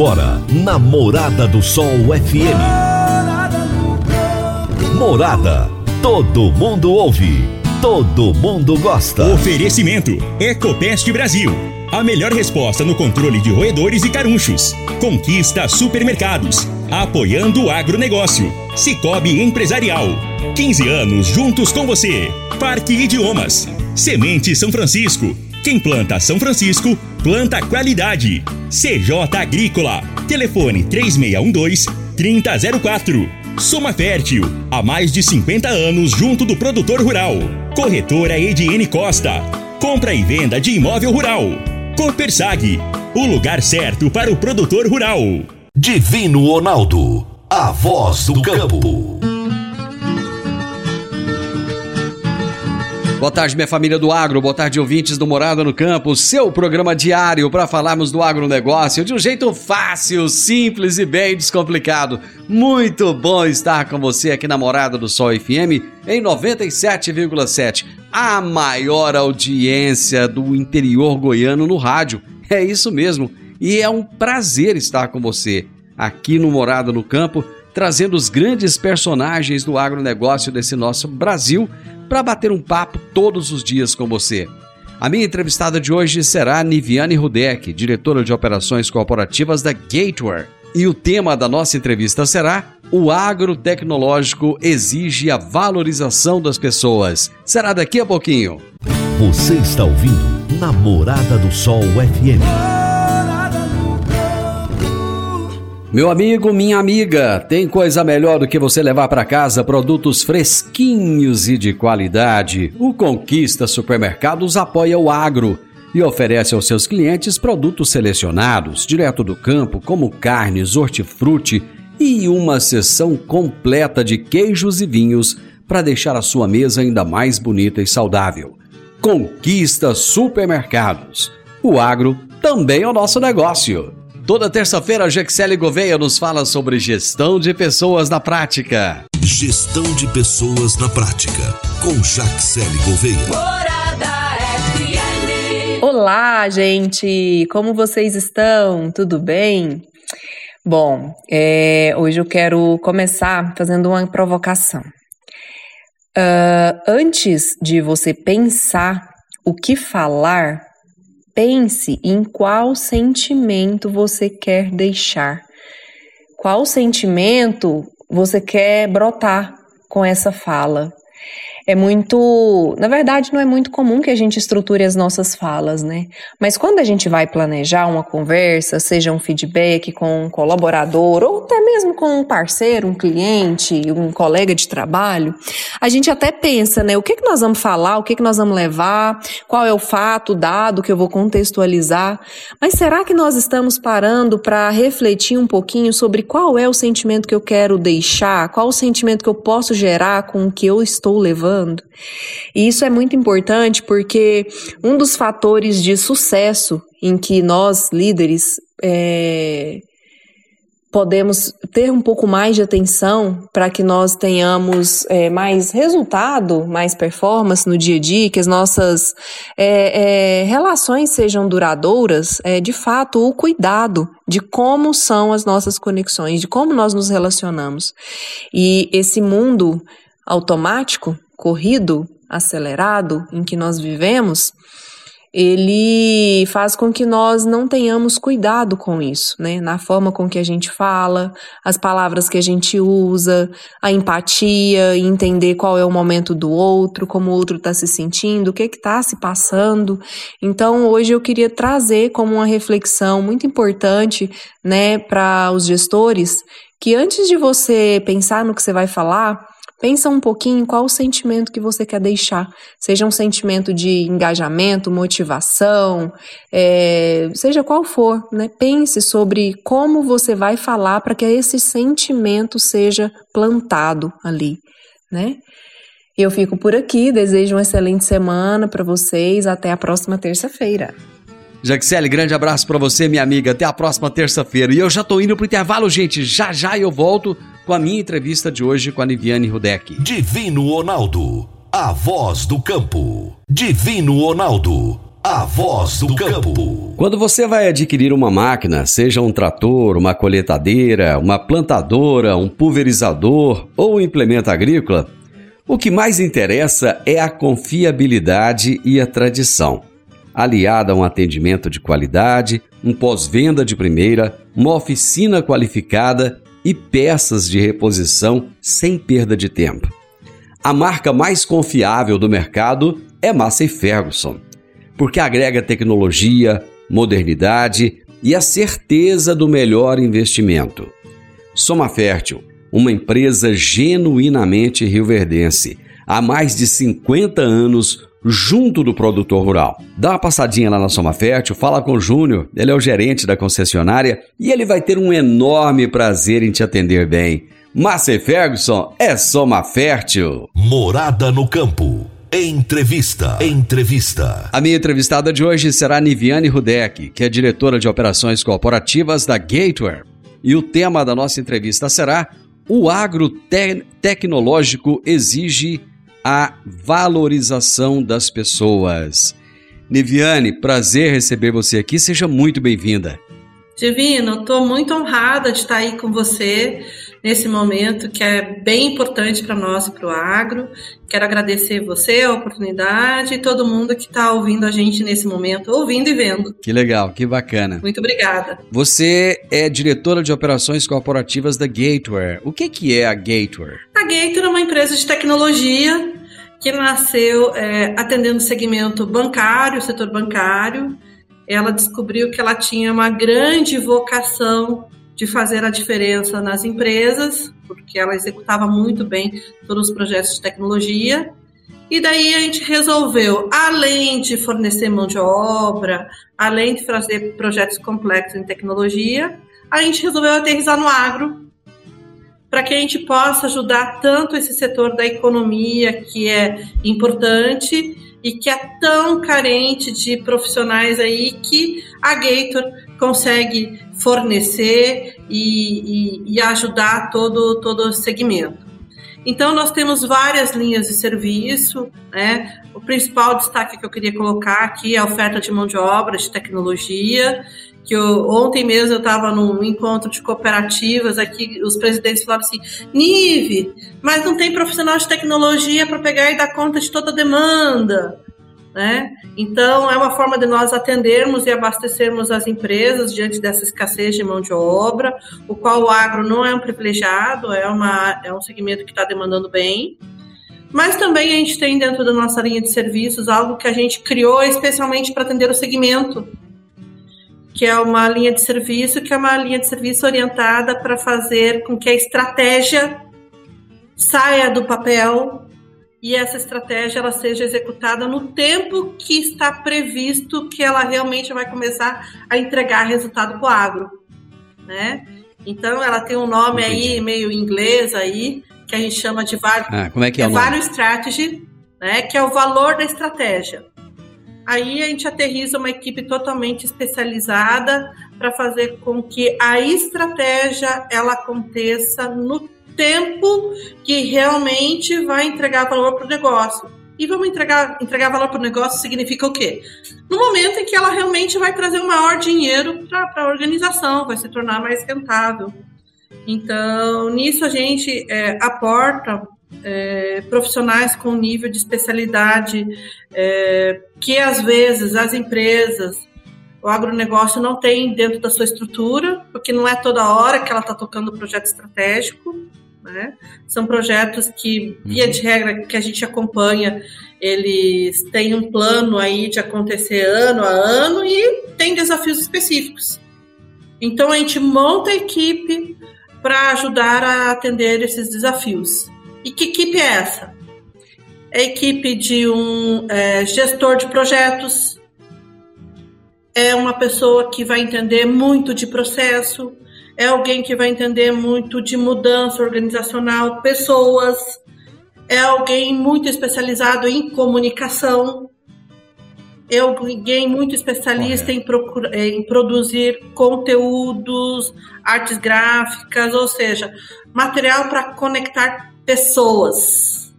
Agora, na Morada do Sol FM. Morada. Todo mundo ouve. Todo mundo gosta. Oferecimento: Ecopest Brasil. A melhor resposta no controle de roedores e carunchos. Conquista supermercados. Apoiando o agronegócio. Cicobi Empresarial. 15 anos juntos com você. Parque Idiomas. Semente São Francisco. Quem planta São Francisco, planta qualidade. CJ Agrícola. Telefone 3612-3004. Soma Fértil. Há mais de 50 anos junto do produtor rural. Corretora Ediene Costa. Compra e venda de imóvel rural. Copersag. O lugar certo para o produtor rural. Divino Ronaldo. A voz do campo. Boa tarde, minha família do agro, boa tarde, ouvintes do Morada no Campo, seu programa diário para falarmos do agronegócio de um jeito fácil, simples e bem descomplicado. Muito bom estar com você aqui na Morada do Sol FM em 97,7, a maior audiência do interior goiano no rádio. É isso mesmo, e é um prazer estar com você aqui no Morada no Campo, trazendo os grandes personagens do agronegócio desse nosso Brasil para bater um papo todos os dias com você. A minha entrevistada de hoje será Niviane Rudek, diretora de operações corporativas da Gateware. E o tema da nossa entrevista será O agro tecnológico exige a valorização das pessoas. Será daqui a pouquinho. Você está ouvindo Namorada do Sol FM. Meu amigo, minha amiga, tem coisa melhor do que você levar para casa produtos fresquinhos e de qualidade. O Conquista Supermercados apoia o agro e oferece aos seus clientes produtos selecionados, direto do campo, como carnes, hortifruti e uma seção completa de queijos e vinhos para deixar a sua mesa ainda mais bonita e saudável. Conquista Supermercados. O agro também é o nosso negócio. Toda terça-feira, a Jaxele Gouveia nos fala sobre gestão de pessoas na prática. Gestão de pessoas na prática, com Jaxele Gouveia. Olá, gente! Como vocês estão? Tudo bem? Bom, é, hoje eu quero começar fazendo uma provocação. Uh, antes de você pensar o que falar, Pense em qual sentimento você quer deixar. Qual sentimento você quer brotar com essa fala? É muito. Na verdade, não é muito comum que a gente estruture as nossas falas, né? Mas quando a gente vai planejar uma conversa, seja um feedback com um colaborador, ou até mesmo com um parceiro, um cliente, um colega de trabalho, a gente até pensa, né? O que, que nós vamos falar, o que, que nós vamos levar, qual é o fato, o dado que eu vou contextualizar. Mas será que nós estamos parando para refletir um pouquinho sobre qual é o sentimento que eu quero deixar, qual o sentimento que eu posso gerar com o que eu estou levando? Falando. E isso é muito importante porque um dos fatores de sucesso em que nós, líderes, é, podemos ter um pouco mais de atenção para que nós tenhamos é, mais resultado, mais performance no dia a dia, que as nossas é, é, relações sejam duradouras, é de fato o cuidado de como são as nossas conexões, de como nós nos relacionamos. E esse mundo automático corrido, acelerado em que nós vivemos, ele faz com que nós não tenhamos cuidado com isso, né? Na forma com que a gente fala, as palavras que a gente usa, a empatia, entender qual é o momento do outro, como o outro está se sentindo, o que está se passando. Então, hoje eu queria trazer como uma reflexão muito importante, né, para os gestores, que antes de você pensar no que você vai falar, Pensa um pouquinho qual o sentimento que você quer deixar. Seja um sentimento de engajamento, motivação, é, seja qual for, né? Pense sobre como você vai falar para que esse sentimento seja plantado ali, né? Eu fico por aqui, desejo uma excelente semana para vocês, até a próxima terça-feira. Jaxele, grande abraço para você, minha amiga. Até a próxima terça-feira. E eu já tô indo pro intervalo, gente. Já já eu volto com a minha entrevista de hoje com a Niviane Rudek. Divino Ronaldo, a voz do campo. Divino Ronaldo, A voz do campo. Quando você vai adquirir uma máquina, seja um trator, uma colheitadeira, uma plantadora, um pulverizador ou um implemento agrícola, o que mais interessa é a confiabilidade e a tradição, aliada a um atendimento de qualidade, um pós-venda de primeira, uma oficina qualificada e peças de reposição sem perda de tempo. A marca mais confiável do mercado é Massey Ferguson, porque agrega tecnologia, modernidade e a certeza do melhor investimento. Soma Fértil, uma empresa genuinamente rioverdense, há mais de 50 anos junto do produtor rural. Dá uma passadinha lá na Soma Fértil, fala com o Júnior, ele é o gerente da concessionária e ele vai ter um enorme prazer em te atender bem. Massey Ferguson é Soma Fértil. Morada no campo. Entrevista. Entrevista. A minha entrevistada de hoje será Niviane Rudek, que é diretora de operações corporativas da Gateware. E o tema da nossa entrevista será: O agro te tecnológico exige a valorização das pessoas. Niviane, prazer receber você aqui. Seja muito bem-vinda. Divino, estou muito honrada de estar aí com você nesse momento que é bem importante para nós e para o agro. Quero agradecer você a oportunidade e todo mundo que está ouvindo a gente nesse momento, ouvindo e vendo. Que legal, que bacana. Muito obrigada. Você é diretora de operações corporativas da Gateware. O que, que é a Gateware? A Gateware é uma empresa de tecnologia que nasceu é, atendendo o segmento bancário, o setor bancário. Ela descobriu que ela tinha uma grande vocação de fazer a diferença nas empresas, porque ela executava muito bem todos os projetos de tecnologia. E daí a gente resolveu, além de fornecer mão de obra, além de fazer projetos complexos em tecnologia, a gente resolveu aterrizar no agro, para que a gente possa ajudar tanto esse setor da economia, que é importante e que é tão carente de profissionais aí, que a Gator consegue fornecer e, e, e ajudar todo, todo o segmento. Então, nós temos várias linhas de serviço, né? O principal destaque que eu queria colocar aqui é a oferta de mão de obra, de tecnologia, que eu, ontem mesmo eu estava num encontro de cooperativas aqui, os presidentes falaram assim, Nive, mas não tem profissional de tecnologia para pegar e dar conta de toda a demanda. Né? Então, é uma forma de nós atendermos e abastecermos as empresas diante dessa escassez de mão de obra, o qual o agro não é um privilegiado, é, uma, é um segmento que está demandando bem. Mas também a gente tem dentro da nossa linha de serviços algo que a gente criou especialmente para atender o segmento, que é uma linha de serviço, que é uma linha de serviço orientada para fazer com que a estratégia saia do papel e essa estratégia ela seja executada no tempo que está previsto que ela realmente vai começar a entregar resultado para o agro, né? Então ela tem um nome Entendi. aí meio inglês aí que a gente chama de value, ah, como é que é, é value strategy, né? Que é o valor da estratégia. Aí a gente aterriza uma equipe totalmente especializada para fazer com que a estratégia ela aconteça no tempo que realmente vai entregar valor para o negócio. E vamos entregar, entregar valor para o negócio significa o quê? No momento em que ela realmente vai trazer um maior dinheiro para a organização, vai se tornar mais rentável. Então, nisso a gente é, aporta é, profissionais com nível de especialidade é, que às vezes as empresas, o agronegócio não tem dentro da sua estrutura, porque não é toda hora que ela está tocando projeto estratégico. Né? São projetos que, via de regra, que a gente acompanha, eles têm um plano aí de acontecer ano a ano e tem desafios específicos. Então a gente monta a equipe para ajudar a atender esses desafios. E que equipe é essa? É a equipe de um é, gestor de projetos, é uma pessoa que vai entender muito de processo, é alguém que vai entender muito de mudança organizacional, pessoas, é alguém muito especializado em comunicação, é alguém muito especialista em, procura, em produzir conteúdos, artes gráficas, ou seja, material para conectar pessoas.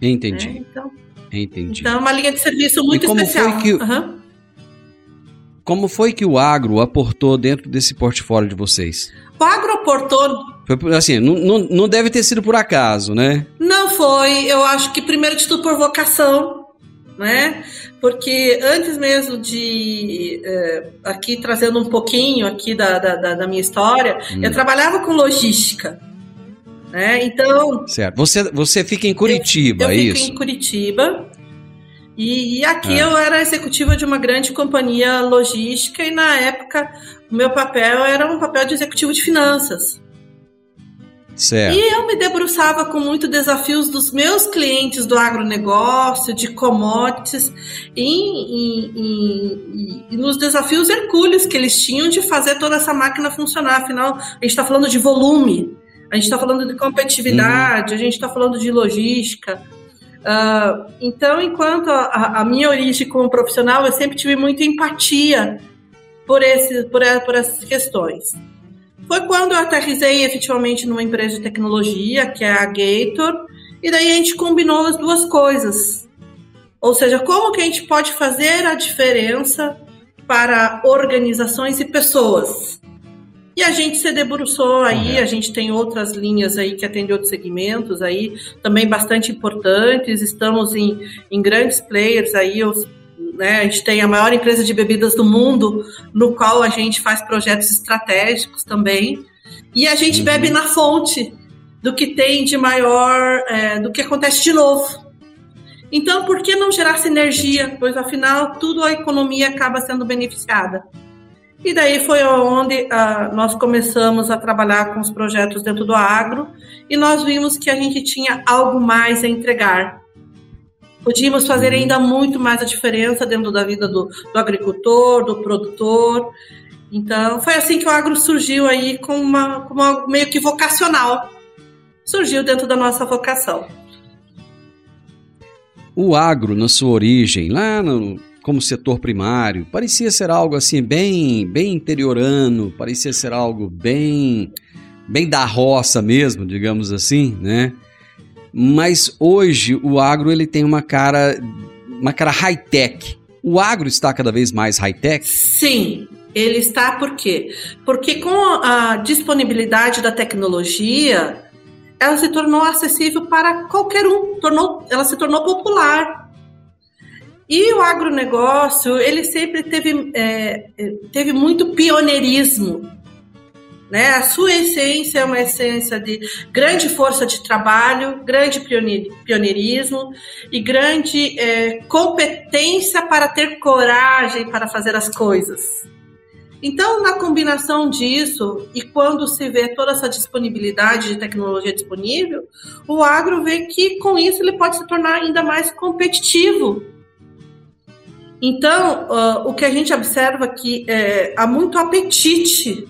Entendi. É, então, Entendi. Então, é uma linha de serviço muito e como especial. Foi que, uhum. Como foi que o agro aportou dentro desse portfólio de vocês? O agro aportou. Foi, assim, não, não, não deve ter sido por acaso, né? Não foi. Eu acho que primeiro de tudo por vocação, né? Porque antes mesmo de é, aqui trazendo um pouquinho aqui da, da, da minha história, hum. eu trabalhava com logística. Né? Então. Certo. Você, você fica em Curitiba, eu, eu é isso? Eu fico em Curitiba. E, e aqui é. eu era executiva de uma grande companhia logística e na época o meu papel era um papel de executivo de finanças. Certo. E eu me debruçava com muitos desafios dos meus clientes do agronegócio, de commodities, e, nos desafios hercúleos que eles tinham de fazer toda essa máquina funcionar. Afinal, a gente está falando de volume, a gente está falando de competitividade, uhum. a gente está falando de logística. Uh, então, enquanto a, a, minha origem como profissional, eu sempre tive muita empatia por, esse, por, por essas questões. Foi quando eu aterrisei efetivamente numa empresa de tecnologia, que é a Gator, e daí a gente combinou as duas coisas. Ou seja, como que a gente pode fazer a diferença para organizações e pessoas. E a gente se debruçou aí, a gente tem outras linhas aí que atendem outros segmentos aí, também bastante importantes, estamos em, em grandes players aí, os, né, a gente tem a maior empresa de bebidas do mundo, no qual a gente faz projetos estratégicos também, e a gente uhum. bebe na fonte do que tem de maior, é, do que acontece de novo. Então, por que não gerar sinergia? Pois, afinal, tudo a economia acaba sendo beneficiada. E daí foi onde uh, nós começamos a trabalhar com os projetos dentro do agro e nós vimos que a gente tinha algo mais a entregar. Podíamos fazer uhum. ainda muito mais a diferença dentro da vida do, do agricultor, do produtor. Então, foi assim que o agro surgiu aí com uma, com uma meio que vocacional. Surgiu dentro da nossa vocação. O agro, na sua origem, lá no como setor primário. Parecia ser algo assim bem, bem interiorano, parecia ser algo bem, bem da roça mesmo, digamos assim, né? Mas hoje o agro ele tem uma cara, uma cara high tech. O agro está cada vez mais high tech? Sim, ele está por quê? Porque com a disponibilidade da tecnologia, ela se tornou acessível para qualquer um, tornou, ela se tornou popular. E o agronegócio, ele sempre teve, é, teve muito pioneirismo. Né? A sua essência é uma essência de grande força de trabalho, grande pioneirismo e grande é, competência para ter coragem para fazer as coisas. Então, na combinação disso, e quando se vê toda essa disponibilidade de tecnologia disponível, o agro vê que com isso ele pode se tornar ainda mais competitivo então, uh, o que a gente observa aqui é há muito apetite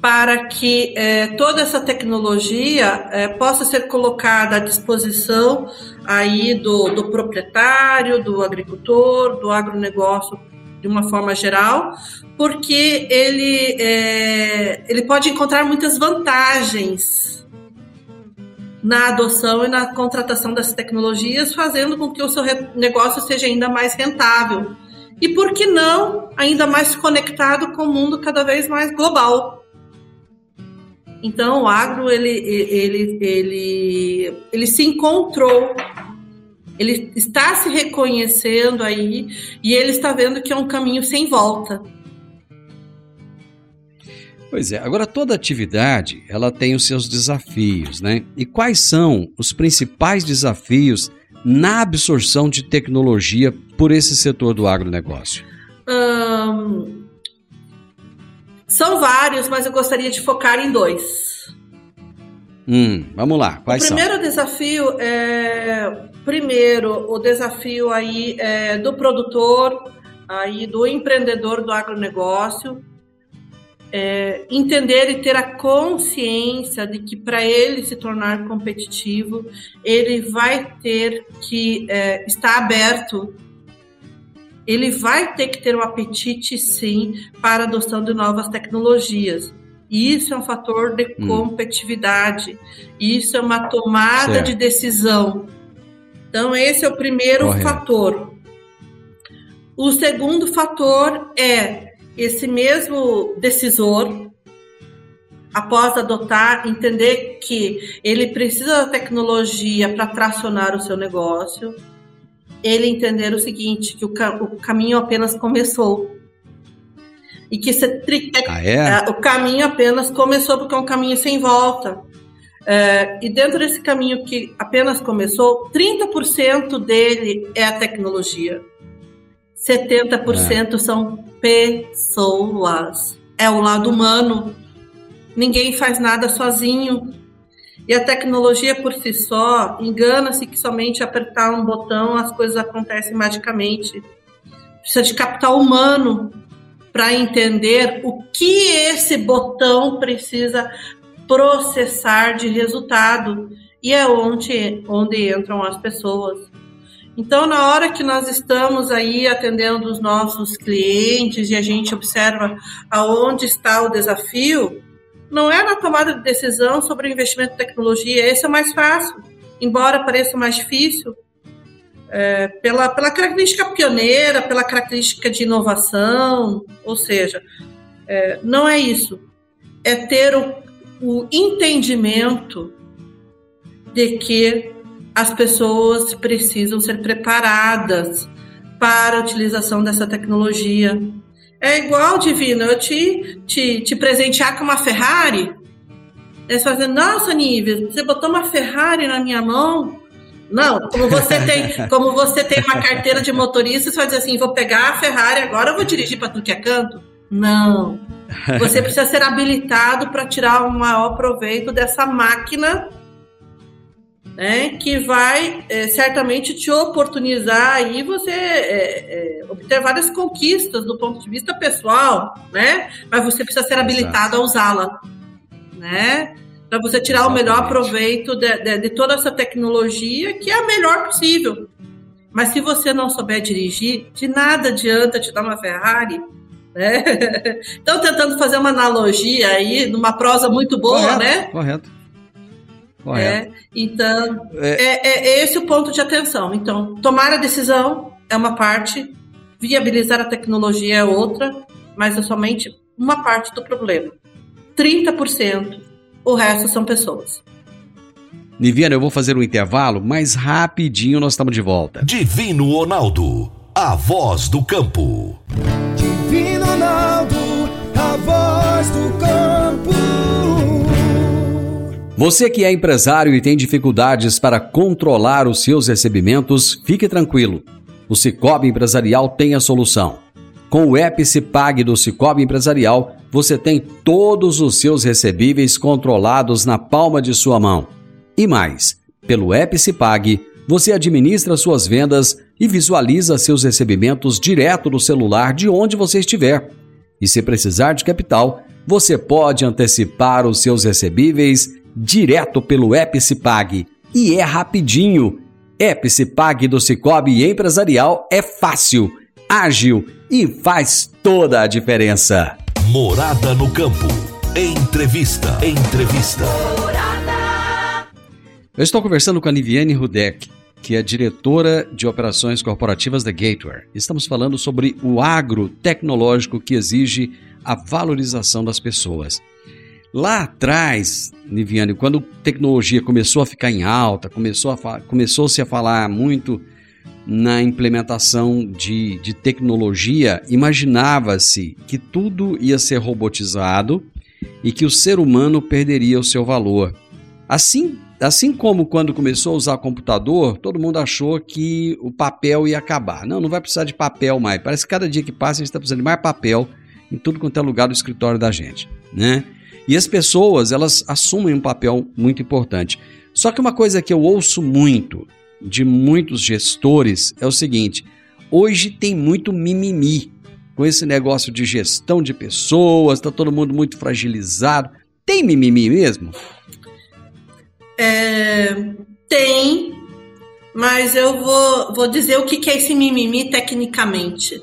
para que é, toda essa tecnologia é, possa ser colocada à disposição aí do, do, proprietário, do agricultor, do agronegócio de uma forma geral, porque ele, é, ele pode encontrar muitas vantagens na adoção e na contratação dessas tecnologias, fazendo com que o seu negócio seja ainda mais rentável. E por que não ainda mais conectado com o mundo cada vez mais global? Então, o agro ele, ele, ele, ele se encontrou, ele está se reconhecendo aí e ele está vendo que é um caminho sem volta. Pois é, agora toda atividade ela tem os seus desafios, né? E quais são os principais desafios na absorção de tecnologia por esse setor do agronegócio? Hum, são vários, mas eu gostaria de focar em dois. Hum, vamos lá, quais são? O primeiro são? desafio é, primeiro, o desafio aí é do produtor, aí do empreendedor do agronegócio, é, entender e ter a consciência de que para ele se tornar competitivo, ele vai ter que é, estar aberto, ele vai ter que ter um apetite, sim, para a adoção de novas tecnologias. Isso é um fator de hum. competitividade, isso é uma tomada certo. de decisão. Então, esse é o primeiro Correto. fator. O segundo fator é esse mesmo decisor, após adotar, entender que ele precisa da tecnologia para tracionar o seu negócio, ele entender o seguinte, que o, o caminho apenas começou. E que ah, é? é? o caminho apenas começou porque é um caminho sem volta. É, e dentro desse caminho que apenas começou, 30% dele é a tecnologia. 70% é. são pessoas. É o lado humano. Ninguém faz nada sozinho. E a tecnologia por si só engana-se que somente apertar um botão as coisas acontecem magicamente. Precisa de capital humano para entender o que esse botão precisa processar de resultado. E é onde, onde entram as pessoas. Então, na hora que nós estamos aí atendendo os nossos clientes e a gente observa aonde está o desafio, não é na tomada de decisão sobre o investimento em tecnologia, esse é o mais fácil, embora pareça mais difícil, é, pela, pela característica pioneira, pela característica de inovação, ou seja, é, não é isso. É ter o, o entendimento de que as pessoas precisam ser preparadas para a utilização dessa tecnologia. É igual, Divino, eu te, te, te presentear com uma Ferrari. Eles fazendo, nossa, Nível, você botou uma Ferrari na minha mão. Não, como você tem, como você tem uma carteira de motorista, você vai dizer assim, vou pegar a Ferrari agora, eu vou dirigir para tudo que é canto. Não. Você precisa ser habilitado para tirar o maior proveito dessa máquina né, que vai é, certamente te oportunizar aí você é, é, obter várias conquistas do ponto de vista pessoal, né? Mas você precisa ser habilitado Exato. a usá-la, né? Para você tirar Exatamente. o melhor proveito de, de, de toda essa tecnologia, que é a melhor possível. Mas se você não souber dirigir, de nada adianta te dar uma Ferrari, né? Então, tentando fazer uma analogia aí, numa prosa muito boa, correto, né? Correto. É, então, é. É, é, esse o ponto de atenção. Então, tomar a decisão é uma parte, viabilizar a tecnologia é outra, mas é somente uma parte do problema. 30%, o resto são pessoas. Niviana, eu vou fazer um intervalo, mas rapidinho nós estamos de volta. Divino Ronaldo, a voz do campo. Divino Ronaldo, a voz do campo. Você que é empresário e tem dificuldades para controlar os seus recebimentos, fique tranquilo. O Cicobi Empresarial tem a solução. Com o Epicipag do Cicobi Empresarial, você tem todos os seus recebíveis controlados na palma de sua mão. E mais, pelo Epicipag, você administra suas vendas e visualiza seus recebimentos direto no celular de onde você estiver. E se precisar de capital, você pode antecipar os seus recebíveis direto pelo Epicipag. E é rapidinho. Epicipag do Cicobi Empresarial é fácil, ágil e faz toda a diferença. Morada no campo. Entrevista. Entrevista. Eu estou conversando com a Niviane Rudek, que é diretora de operações corporativas da Gateway. Estamos falando sobre o agro tecnológico que exige a valorização das pessoas. Lá atrás, Niviane, quando a tecnologia começou a ficar em alta, começou a começou-se a falar muito na implementação de, de tecnologia, imaginava-se que tudo ia ser robotizado e que o ser humano perderia o seu valor. Assim, assim como quando começou a usar computador, todo mundo achou que o papel ia acabar. Não, não vai precisar de papel mais. Parece que cada dia que passa a gente está precisando de mais papel em tudo quanto é lugar do escritório da gente, né? E as pessoas, elas assumem um papel muito importante. Só que uma coisa que eu ouço muito de muitos gestores é o seguinte: hoje tem muito mimimi com esse negócio de gestão de pessoas, está todo mundo muito fragilizado. Tem mimimi mesmo? É, tem, mas eu vou, vou dizer o que é esse mimimi tecnicamente.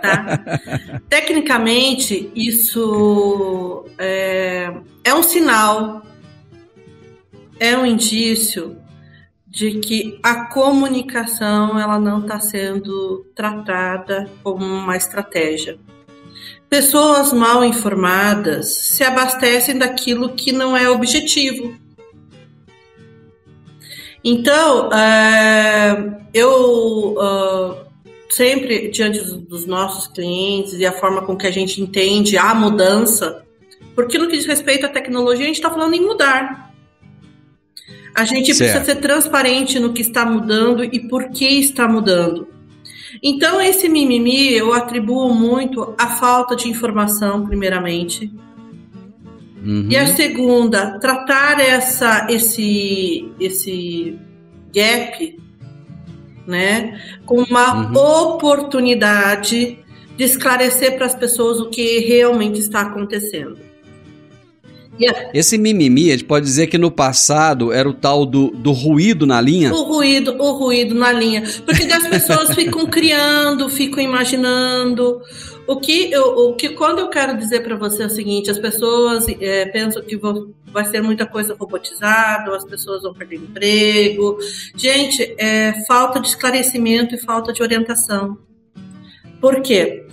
Tá? Tecnicamente, isso é, é um sinal, é um indício de que a comunicação ela não está sendo tratada como uma estratégia. Pessoas mal informadas se abastecem daquilo que não é objetivo. Então, é, eu uh, sempre, diante dos nossos clientes e a forma com que a gente entende a mudança, porque no que diz respeito à tecnologia, a gente está falando em mudar. A gente certo. precisa ser transparente no que está mudando e por que está mudando. Então, esse mimimi eu atribuo muito à falta de informação, primeiramente. Uhum. E a segunda, tratar essa, esse, esse gap né, com uma uhum. oportunidade de esclarecer para as pessoas o que realmente está acontecendo. Esse mimimi, a gente pode dizer que no passado era o tal do, do ruído na linha? O ruído, o ruído na linha. Porque as pessoas ficam criando, ficam imaginando. O que, eu, o que quando eu quero dizer para você é o seguinte, as pessoas é, pensam que vai ser muita coisa robotizada, as pessoas vão perder emprego. Gente, é falta de esclarecimento e falta de orientação. Por quê?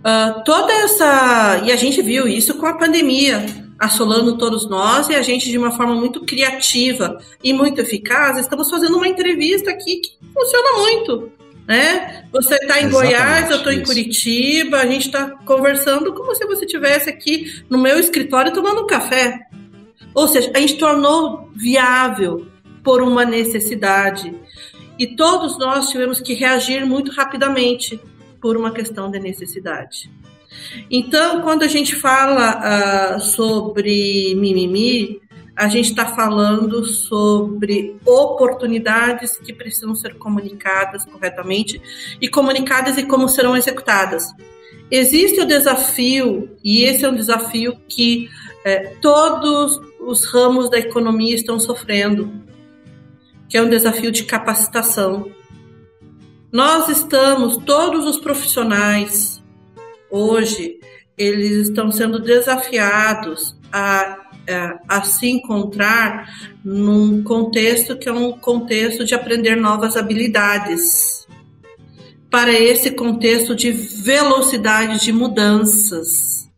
Uh, toda essa. E a gente viu isso com a pandemia assolando todos nós e a gente, de uma forma muito criativa e muito eficaz, estamos fazendo uma entrevista aqui que funciona muito. Né? Você está em Exatamente, Goiás, eu estou em Curitiba, a gente está conversando como se você estivesse aqui no meu escritório tomando um café. Ou seja, a gente tornou viável por uma necessidade. E todos nós tivemos que reagir muito rapidamente por uma questão de necessidade. Então, quando a gente fala uh, sobre mimimi, a gente está falando sobre oportunidades que precisam ser comunicadas corretamente e comunicadas e como serão executadas. Existe o desafio, e esse é um desafio que é, todos os ramos da economia estão sofrendo, que é um desafio de capacitação. Nós estamos, todos os profissionais, hoje eles estão sendo desafiados a, a, a, se encontrar num contexto que é um contexto de aprender novas habilidades. Para esse contexto de velocidade de mudanças.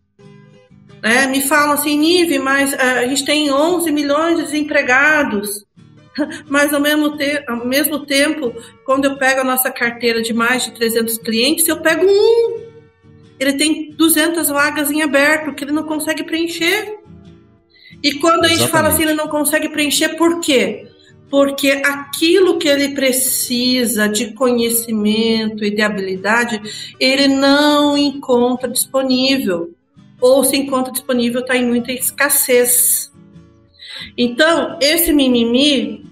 É, me falam assim, Nive, mas uh, a gente tem 11 milhões de desempregados. Mas ao mesmo, te ao mesmo tempo, quando eu pego a nossa carteira de mais de 300 clientes, eu pego um ele tem 200 vagas em aberto que ele não consegue preencher. E quando a gente fala assim, ele não consegue preencher, por quê? Porque aquilo que ele precisa de conhecimento e de habilidade, ele não encontra disponível. Ou se encontra disponível, está em muita escassez. Então, esse mimimi,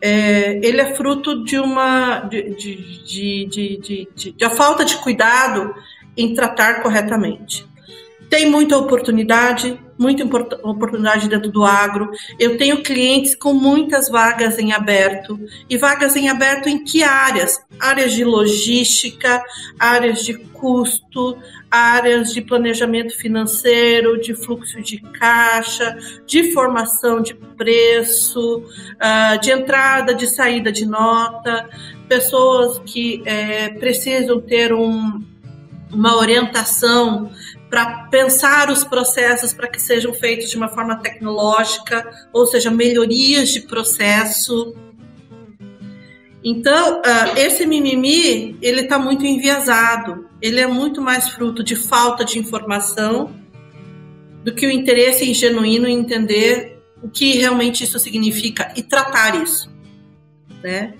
é, ele é fruto de uma de, de, de, de, de, de, de a falta de cuidado em tratar corretamente. Tem muita oportunidade, muita oportunidade dentro do agro. Eu tenho clientes com muitas vagas em aberto. E vagas em aberto em que áreas? Áreas de logística, áreas de custo, áreas de planejamento financeiro, de fluxo de caixa, de formação de preço, ah, de entrada, de saída de nota, pessoas que é, precisam ter um uma orientação para pensar os processos para que sejam feitos de uma forma tecnológica, ou seja, melhorias de processo. Então, uh, esse mimimi, ele está muito enviesado. Ele é muito mais fruto de falta de informação do que o interesse genuíno em entender o que realmente isso significa e tratar isso, né?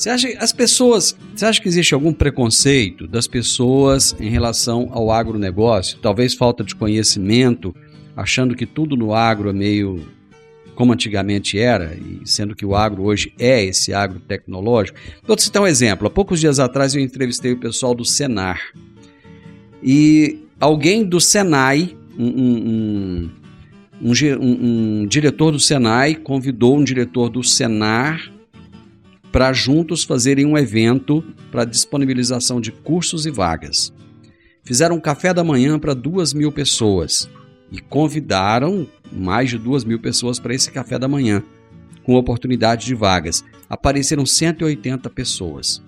Você acha que as pessoas, você acha que existe algum preconceito das pessoas em relação ao agronegócio? Talvez falta de conhecimento, achando que tudo no agro é meio como antigamente era, e sendo que o agro hoje é esse agro tecnológico. Vou citar um exemplo. Há poucos dias atrás eu entrevistei o pessoal do Senar. E alguém do Senai, um, um, um, um diretor do Senai, convidou um diretor do Senar para juntos fazerem um evento para disponibilização de cursos e vagas. Fizeram um café da manhã para duas mil pessoas e convidaram mais de duas mil pessoas para esse café da manhã. com oportunidade de vagas. Apareceram 180 pessoas.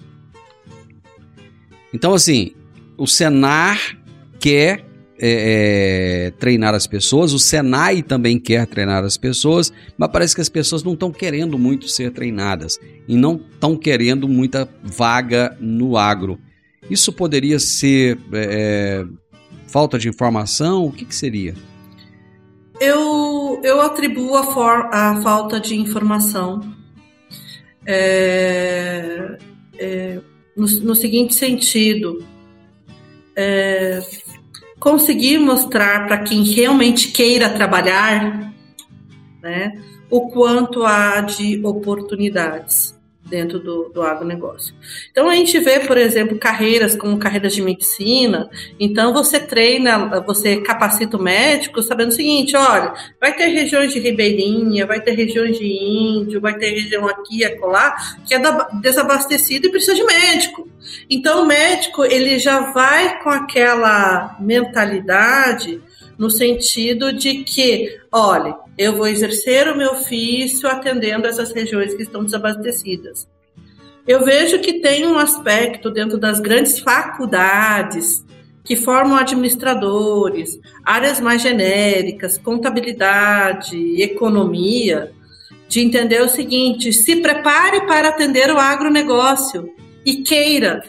Então, assim, o Senar quer é, é, treinar as pessoas, o Senai também quer treinar as pessoas, mas parece que as pessoas não estão querendo muito ser treinadas e não estão querendo muita vaga no agro. Isso poderia ser é, falta de informação? O que, que seria? Eu, eu atribuo a, for, a falta de informação é, é, no, no, seguinte sentido: é, conseguir mostrar para quem realmente queira trabalhar né, o quanto há de oportunidades dentro do, do agronegócio. Então a gente vê, por exemplo, carreiras como carreiras de medicina, então você treina, você capacita o médico sabendo o seguinte, olha, vai ter regiões de ribeirinha, vai ter regiões de índio, vai ter região aqui acolá, que é desabastecida e precisa de médico. Então o médico, ele já vai com aquela mentalidade no sentido de que, olha, eu vou exercer o meu ofício atendendo essas regiões que estão desabastecidas. Eu vejo que tem um aspecto dentro das grandes faculdades que formam administradores, áreas mais genéricas, contabilidade, economia, de entender o seguinte: se prepare para atender o agronegócio e queira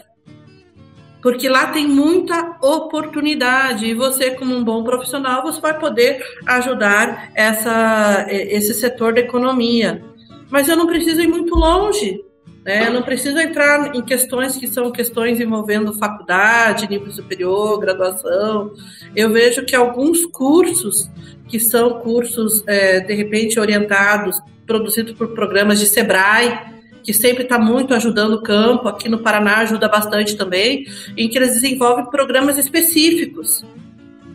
porque lá tem muita oportunidade e você, como um bom profissional, você vai poder ajudar essa, esse setor da economia. Mas eu não preciso ir muito longe, né? Eu não preciso entrar em questões que são questões envolvendo faculdade, nível superior, graduação. Eu vejo que alguns cursos que são cursos é, de repente orientados, produzidos por programas de Sebrae, que sempre está muito ajudando o campo, aqui no Paraná ajuda bastante também, em que eles desenvolvem programas específicos.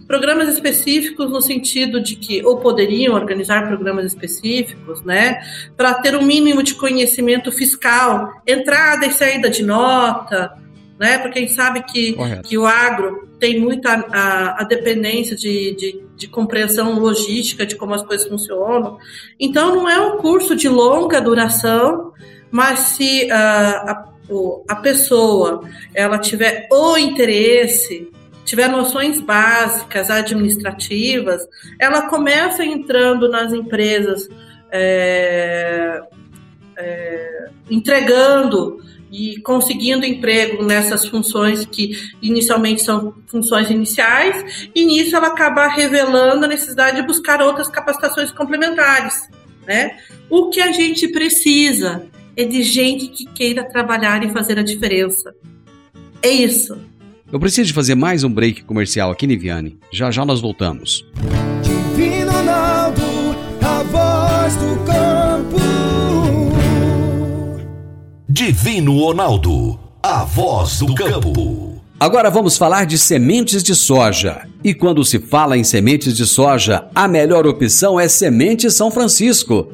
Programas específicos no sentido de que, ou poderiam organizar programas específicos, né, para ter um mínimo de conhecimento fiscal, entrada e saída de nota, né, porque a gente sabe que, que o agro tem muita a, a dependência de, de, de, compreensão logística de como as coisas funcionam. Então, não é um curso de longa duração, mas se uh, a, a pessoa ela tiver o interesse, tiver noções básicas administrativas, ela começa entrando nas empresas é, é, entregando e conseguindo emprego nessas funções que inicialmente são funções iniciais, e nisso ela acaba revelando a necessidade de buscar outras capacitações complementares. Né? O que a gente precisa é de gente que queira trabalhar e fazer a diferença. É isso. Eu preciso de fazer mais um break comercial aqui, Niviane. Já já nós voltamos. Divino Ronaldo, a voz do campo. Divino Ronaldo, a voz do campo. Agora vamos falar de sementes de soja. E quando se fala em sementes de soja, a melhor opção é Semente São Francisco.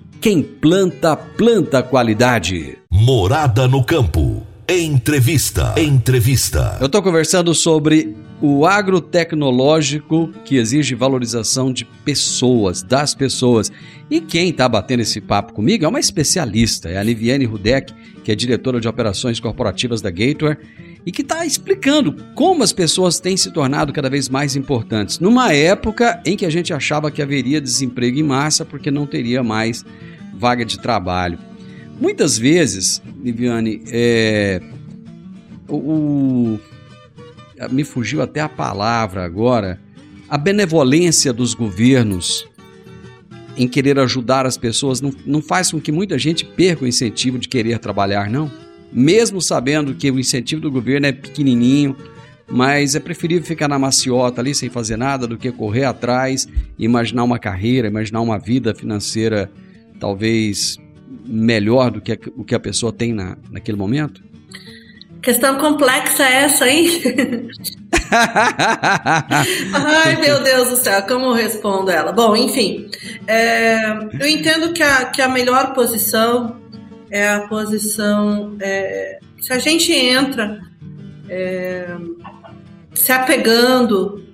quem planta, planta qualidade. Morada no campo. Entrevista. Entrevista. Eu estou conversando sobre o agrotecnológico que exige valorização de pessoas, das pessoas. E quem está batendo esse papo comigo é uma especialista, é a Liviane Rudek, que é diretora de operações corporativas da Gateway e que está explicando como as pessoas têm se tornado cada vez mais importantes. Numa época em que a gente achava que haveria desemprego em massa porque não teria mais vaga de trabalho. Muitas vezes, Viviane, é, o, o, me fugiu até a palavra agora, a benevolência dos governos em querer ajudar as pessoas não, não faz com que muita gente perca o incentivo de querer trabalhar, não? Mesmo sabendo que o incentivo do governo é pequenininho, mas é preferível ficar na maciota ali sem fazer nada do que correr atrás, imaginar uma carreira, imaginar uma vida financeira talvez melhor do que o que a pessoa tem na, naquele momento? Questão complexa essa, hein? Ai, meu Deus do céu, como eu respondo ela? Bom, enfim, é, eu entendo que a, que a melhor posição é a posição. É, se a gente entra é, se apegando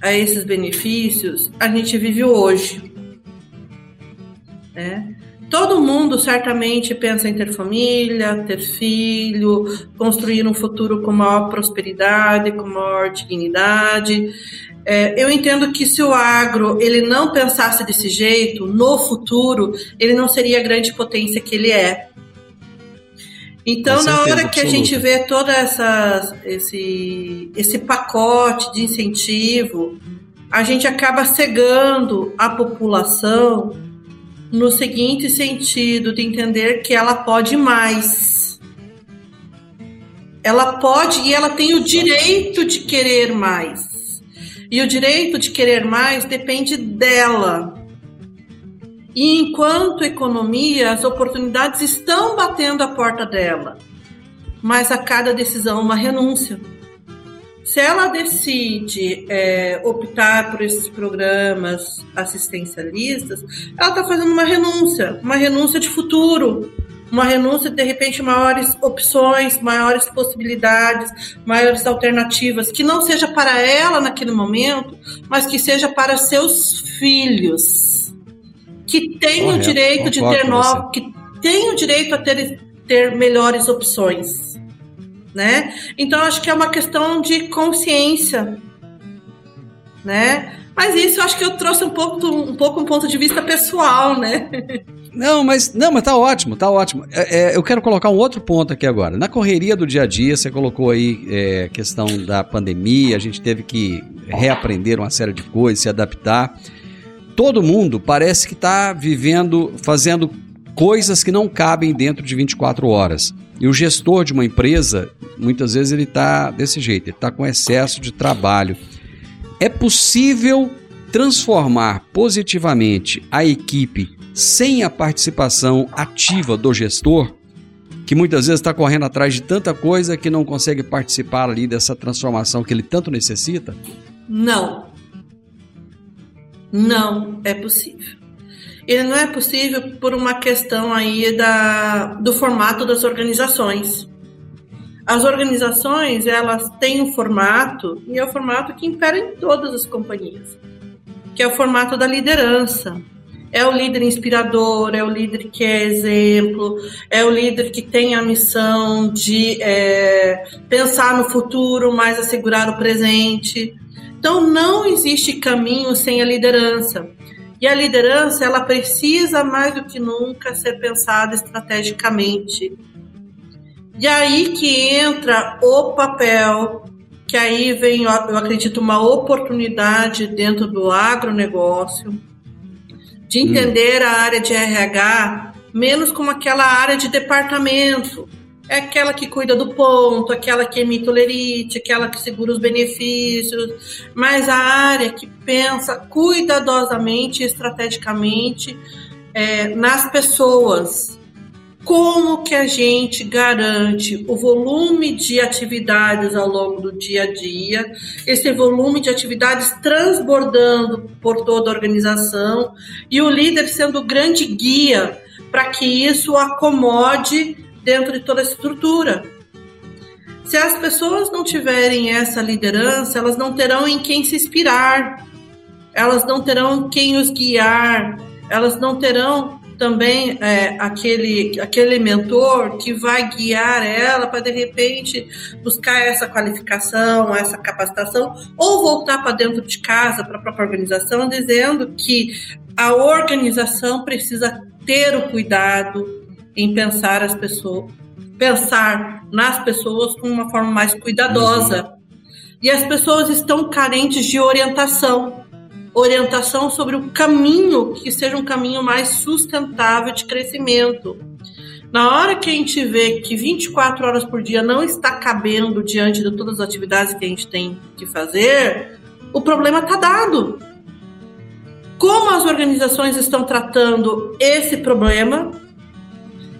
a esses benefícios, a gente vive hoje. Né? Todo mundo certamente pensa em ter família, ter filho, construir um futuro com maior prosperidade, com maior dignidade. É, eu entendo que se o agro ele não pensasse desse jeito, no futuro, ele não seria a grande potência que ele é. Então, certeza, na hora que absoluta. a gente vê todo essa, esse, esse pacote de incentivo, a gente acaba cegando a população no seguinte sentido de entender que ela pode mais. Ela pode e ela tem o direito de querer mais. E o direito de querer mais depende dela. E enquanto economia, as oportunidades estão batendo a porta dela. Mas a cada decisão uma renúncia. Se ela decide é, optar por esses programas assistencialistas, ela está fazendo uma renúncia, uma renúncia de futuro, uma renúncia de repente maiores opções, maiores possibilidades, maiores alternativas, que não seja para ela naquele momento, mas que seja para seus filhos, que tenham o direito de ter novo, que tenham o direito a ter, ter melhores opções né? Então acho que é uma questão de consciência, né? Mas isso acho que eu trouxe um pouco um pouco um ponto de vista pessoal, né? Não, mas não, mas tá ótimo, tá ótimo. É, é, eu quero colocar um outro ponto aqui agora. Na correria do dia a dia, você colocou aí é, questão da pandemia, a gente teve que reaprender uma série de coisas, se adaptar. Todo mundo parece que está vivendo, fazendo coisas que não cabem dentro de 24 horas. E o gestor de uma empresa, muitas vezes ele está desse jeito, ele está com excesso de trabalho. É possível transformar positivamente a equipe sem a participação ativa do gestor, que muitas vezes está correndo atrás de tanta coisa que não consegue participar ali dessa transformação que ele tanto necessita? Não. Não é possível ele não é possível por uma questão aí da, do formato das organizações. As organizações, elas têm um formato, e é o formato que impera em todas as companhias, que é o formato da liderança. É o líder inspirador, é o líder que é exemplo, é o líder que tem a missão de é, pensar no futuro, mas assegurar o presente. Então, não existe caminho sem a liderança. E a liderança, ela precisa mais do que nunca ser pensada estrategicamente. E aí que entra o papel, que aí vem, eu acredito, uma oportunidade dentro do agronegócio, de entender hum. a área de RH menos como aquela área de departamento, é aquela que cuida do ponto, aquela que emite o lerite, aquela que segura os benefícios, mas a área que pensa cuidadosamente, estrategicamente é, nas pessoas. Como que a gente garante o volume de atividades ao longo do dia a dia, esse volume de atividades transbordando por toda a organização e o líder sendo o grande guia para que isso acomode dentro de toda a estrutura. Se as pessoas não tiverem essa liderança, elas não terão em quem se inspirar, elas não terão quem os guiar, elas não terão também é, aquele, aquele mentor que vai guiar ela para de repente buscar essa qualificação, essa capacitação, ou voltar para dentro de casa, para a própria organização, dizendo que a organização precisa ter o cuidado, em pensar as pessoas, pensar nas pessoas com uma forma mais cuidadosa. Uhum. E as pessoas estão carentes de orientação, orientação sobre o caminho que seja um caminho mais sustentável de crescimento. Na hora que a gente vê que 24 horas por dia não está cabendo diante de todas as atividades que a gente tem que fazer, o problema está dado. Como as organizações estão tratando esse problema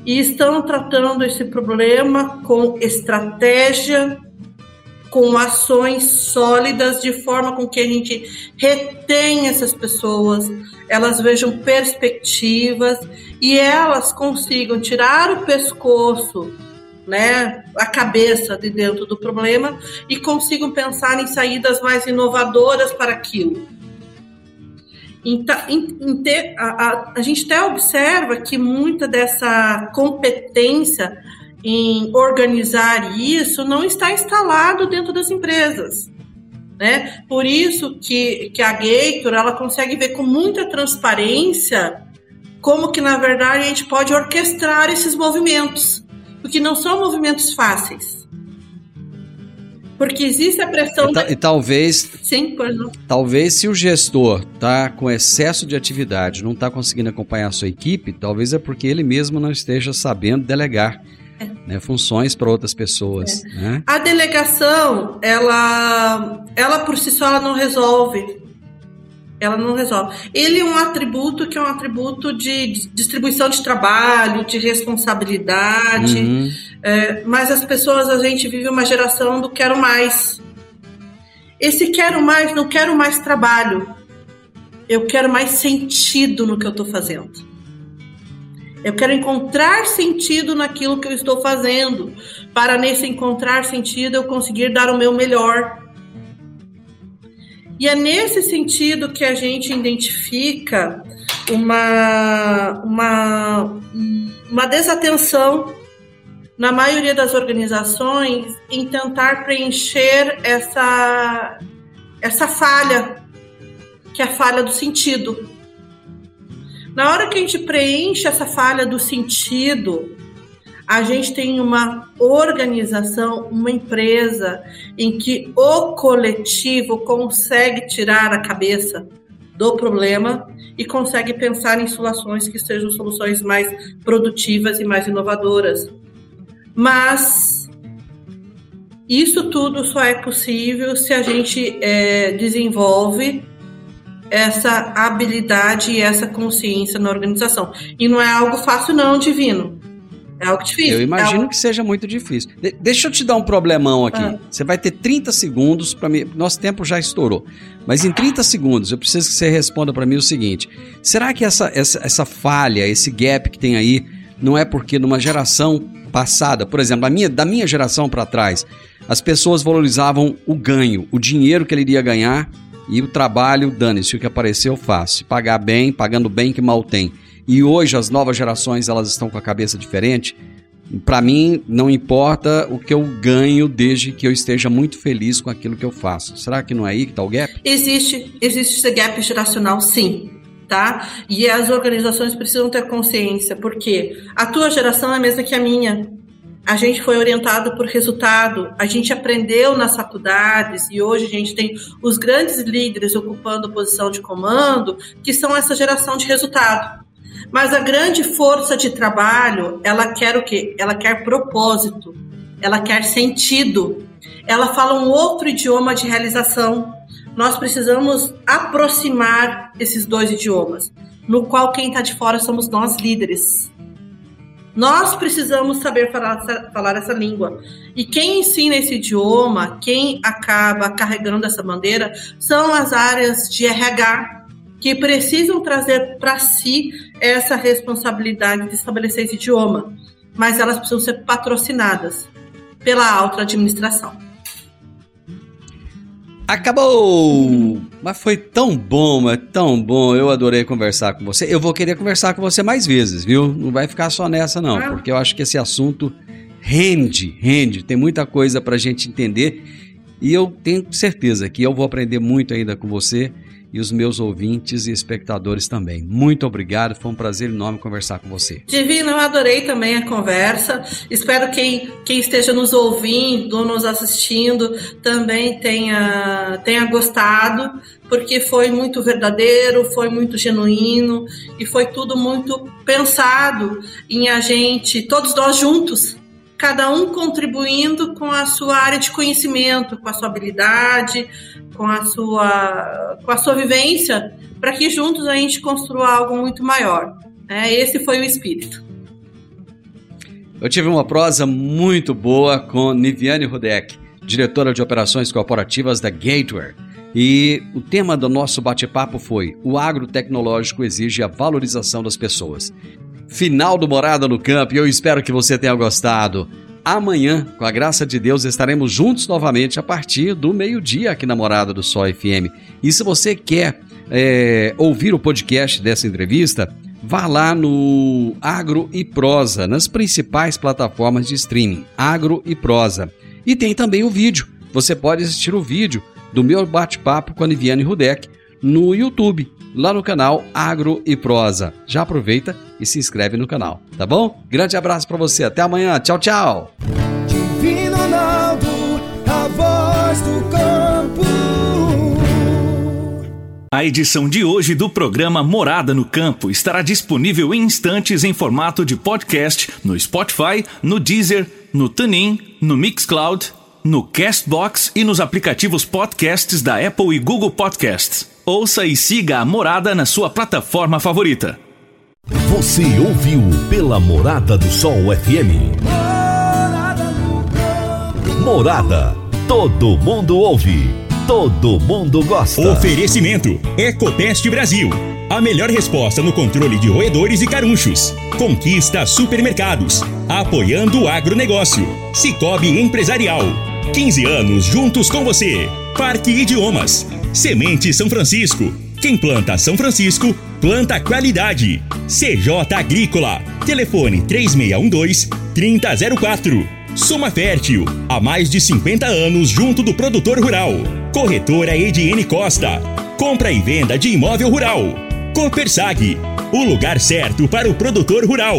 e estão tratando esse problema com estratégia, com ações sólidas, de forma com que a gente retenha essas pessoas, elas vejam perspectivas e elas consigam tirar o pescoço, né, a cabeça de dentro do problema e consigam pensar em saídas mais inovadoras para aquilo. Então, em, em ter, a, a, a gente até observa que muita dessa competência em organizar isso não está instalado dentro das empresas. Né? Por isso que, que a Gator ela consegue ver com muita transparência como que na verdade a gente pode orquestrar esses movimentos, porque não são movimentos fáceis. Porque existe a pressão. E, ta, e talvez. Sim, pois não. Talvez se o gestor tá com excesso de atividade, não está conseguindo acompanhar a sua equipe, talvez é porque ele mesmo não esteja sabendo delegar. É. Né, funções para outras pessoas. É. Né? A delegação, ela, ela por si só ela não resolve. Ela não resolve. Ele é um atributo que é um atributo de distribuição de trabalho, de responsabilidade. Uhum. É, mas as pessoas, a gente vive uma geração do quero mais. Esse quero mais, não quero mais trabalho. Eu quero mais sentido no que eu estou fazendo. Eu quero encontrar sentido naquilo que eu estou fazendo, para nesse encontrar sentido eu conseguir dar o meu melhor. E é nesse sentido que a gente identifica uma, uma, uma desatenção na maioria das organizações, em tentar preencher essa, essa falha, que é a falha do sentido. Na hora que a gente preenche essa falha do sentido, a gente tem uma organização, uma empresa em que o coletivo consegue tirar a cabeça do problema e consegue pensar em soluções que sejam soluções mais produtivas e mais inovadoras. Mas isso tudo só é possível se a gente é, desenvolve essa habilidade e essa consciência na organização. E não é algo fácil, não, divino. É algo difícil. Eu imagino é algo... que seja muito difícil. De deixa eu te dar um problemão aqui. Ah. Você vai ter 30 segundos para mim. Nosso tempo já estourou. Mas em 30 segundos, eu preciso que você responda para mim o seguinte: será que essa, essa, essa falha, esse gap que tem aí, não é porque numa geração passada, por exemplo, da minha, da minha geração para trás, as pessoas valorizavam o ganho, o dinheiro que ele iria ganhar e o trabalho, dane-se, o que apareceu eu faço. Pagar bem, pagando bem que mal tem. E hoje as novas gerações elas estão com a cabeça diferente. Para mim, não importa o que eu ganho desde que eu esteja muito feliz com aquilo que eu faço. Será que não é aí que está o gap? Existe, existe esse gap geracional, sim tá? E as organizações precisam ter consciência, porque a tua geração é a mesma que a minha. A gente foi orientado por resultado, a gente aprendeu nas faculdades e hoje a gente tem os grandes líderes ocupando posição de comando, que são essa geração de resultado. Mas a grande força de trabalho, ela quer o quê? Ela quer propósito, ela quer sentido. Ela fala um outro idioma de realização, nós precisamos aproximar esses dois idiomas, no qual quem está de fora somos nós líderes. Nós precisamos saber falar essa, falar essa língua. E quem ensina esse idioma, quem acaba carregando essa bandeira, são as áreas de RH, que precisam trazer para si essa responsabilidade de estabelecer esse idioma. Mas elas precisam ser patrocinadas pela alta administração. Acabou! Mas foi tão bom, mas tão bom. Eu adorei conversar com você. Eu vou querer conversar com você mais vezes, viu? Não vai ficar só nessa, não, ah. porque eu acho que esse assunto rende, rende. Tem muita coisa pra gente entender. E eu tenho certeza que eu vou aprender muito ainda com você e os meus ouvintes e espectadores também. Muito obrigado, foi um prazer enorme conversar com você. Divino, eu adorei também a conversa. Espero que quem, esteja nos ouvindo, nos assistindo, também tenha, tenha gostado, porque foi muito verdadeiro, foi muito genuíno e foi tudo muito pensado em a gente, todos nós juntos, cada um contribuindo com a sua área de conhecimento, com a sua habilidade, com a sua, com a sua vivência, para que juntos a gente construa algo muito maior. É, esse foi o espírito. Eu tive uma prosa muito boa com Niviane Rudek, diretora de operações corporativas da Gateway. E o tema do nosso bate-papo foi: o agrotecnológico exige a valorização das pessoas. Final do Morada no Campo e eu espero que você tenha gostado. Amanhã, com a graça de Deus, estaremos juntos novamente a partir do meio-dia aqui na Morada do Sol FM. E se você quer é, ouvir o podcast dessa entrevista, vá lá no Agro e Prosa, nas principais plataformas de streaming, Agro e Prosa. E tem também o vídeo. Você pode assistir o vídeo do meu bate-papo com a Niviane Rudek no YouTube, lá no canal Agro e Prosa. Já aproveita e se inscreve no canal, tá bom? Grande abraço para você, até amanhã, tchau, tchau. Divino Ronaldo, a voz do campo. A edição de hoje do programa Morada no Campo estará disponível em instantes em formato de podcast no Spotify, no Deezer, no TuneIn, no Mixcloud, no Castbox e nos aplicativos podcasts da Apple e Google Podcasts. Ouça e siga a Morada na sua plataforma favorita. Você ouviu pela Morada do Sol FM. Morada. Todo mundo ouve. Todo mundo gosta. Oferecimento: Ecopest Brasil. A melhor resposta no controle de roedores e carunchos. Conquista supermercados. Apoiando o agronegócio. Cicobi Empresarial. 15 anos juntos com você. Parque Idiomas. Semente São Francisco. Quem planta São Francisco, planta qualidade. CJ Agrícola. Telefone 3612-3004. Soma Fértil. Há mais de 50 anos junto do produtor rural. Corretora Ediene Costa. Compra e venda de imóvel rural. Copersag. O lugar certo para o produtor rural.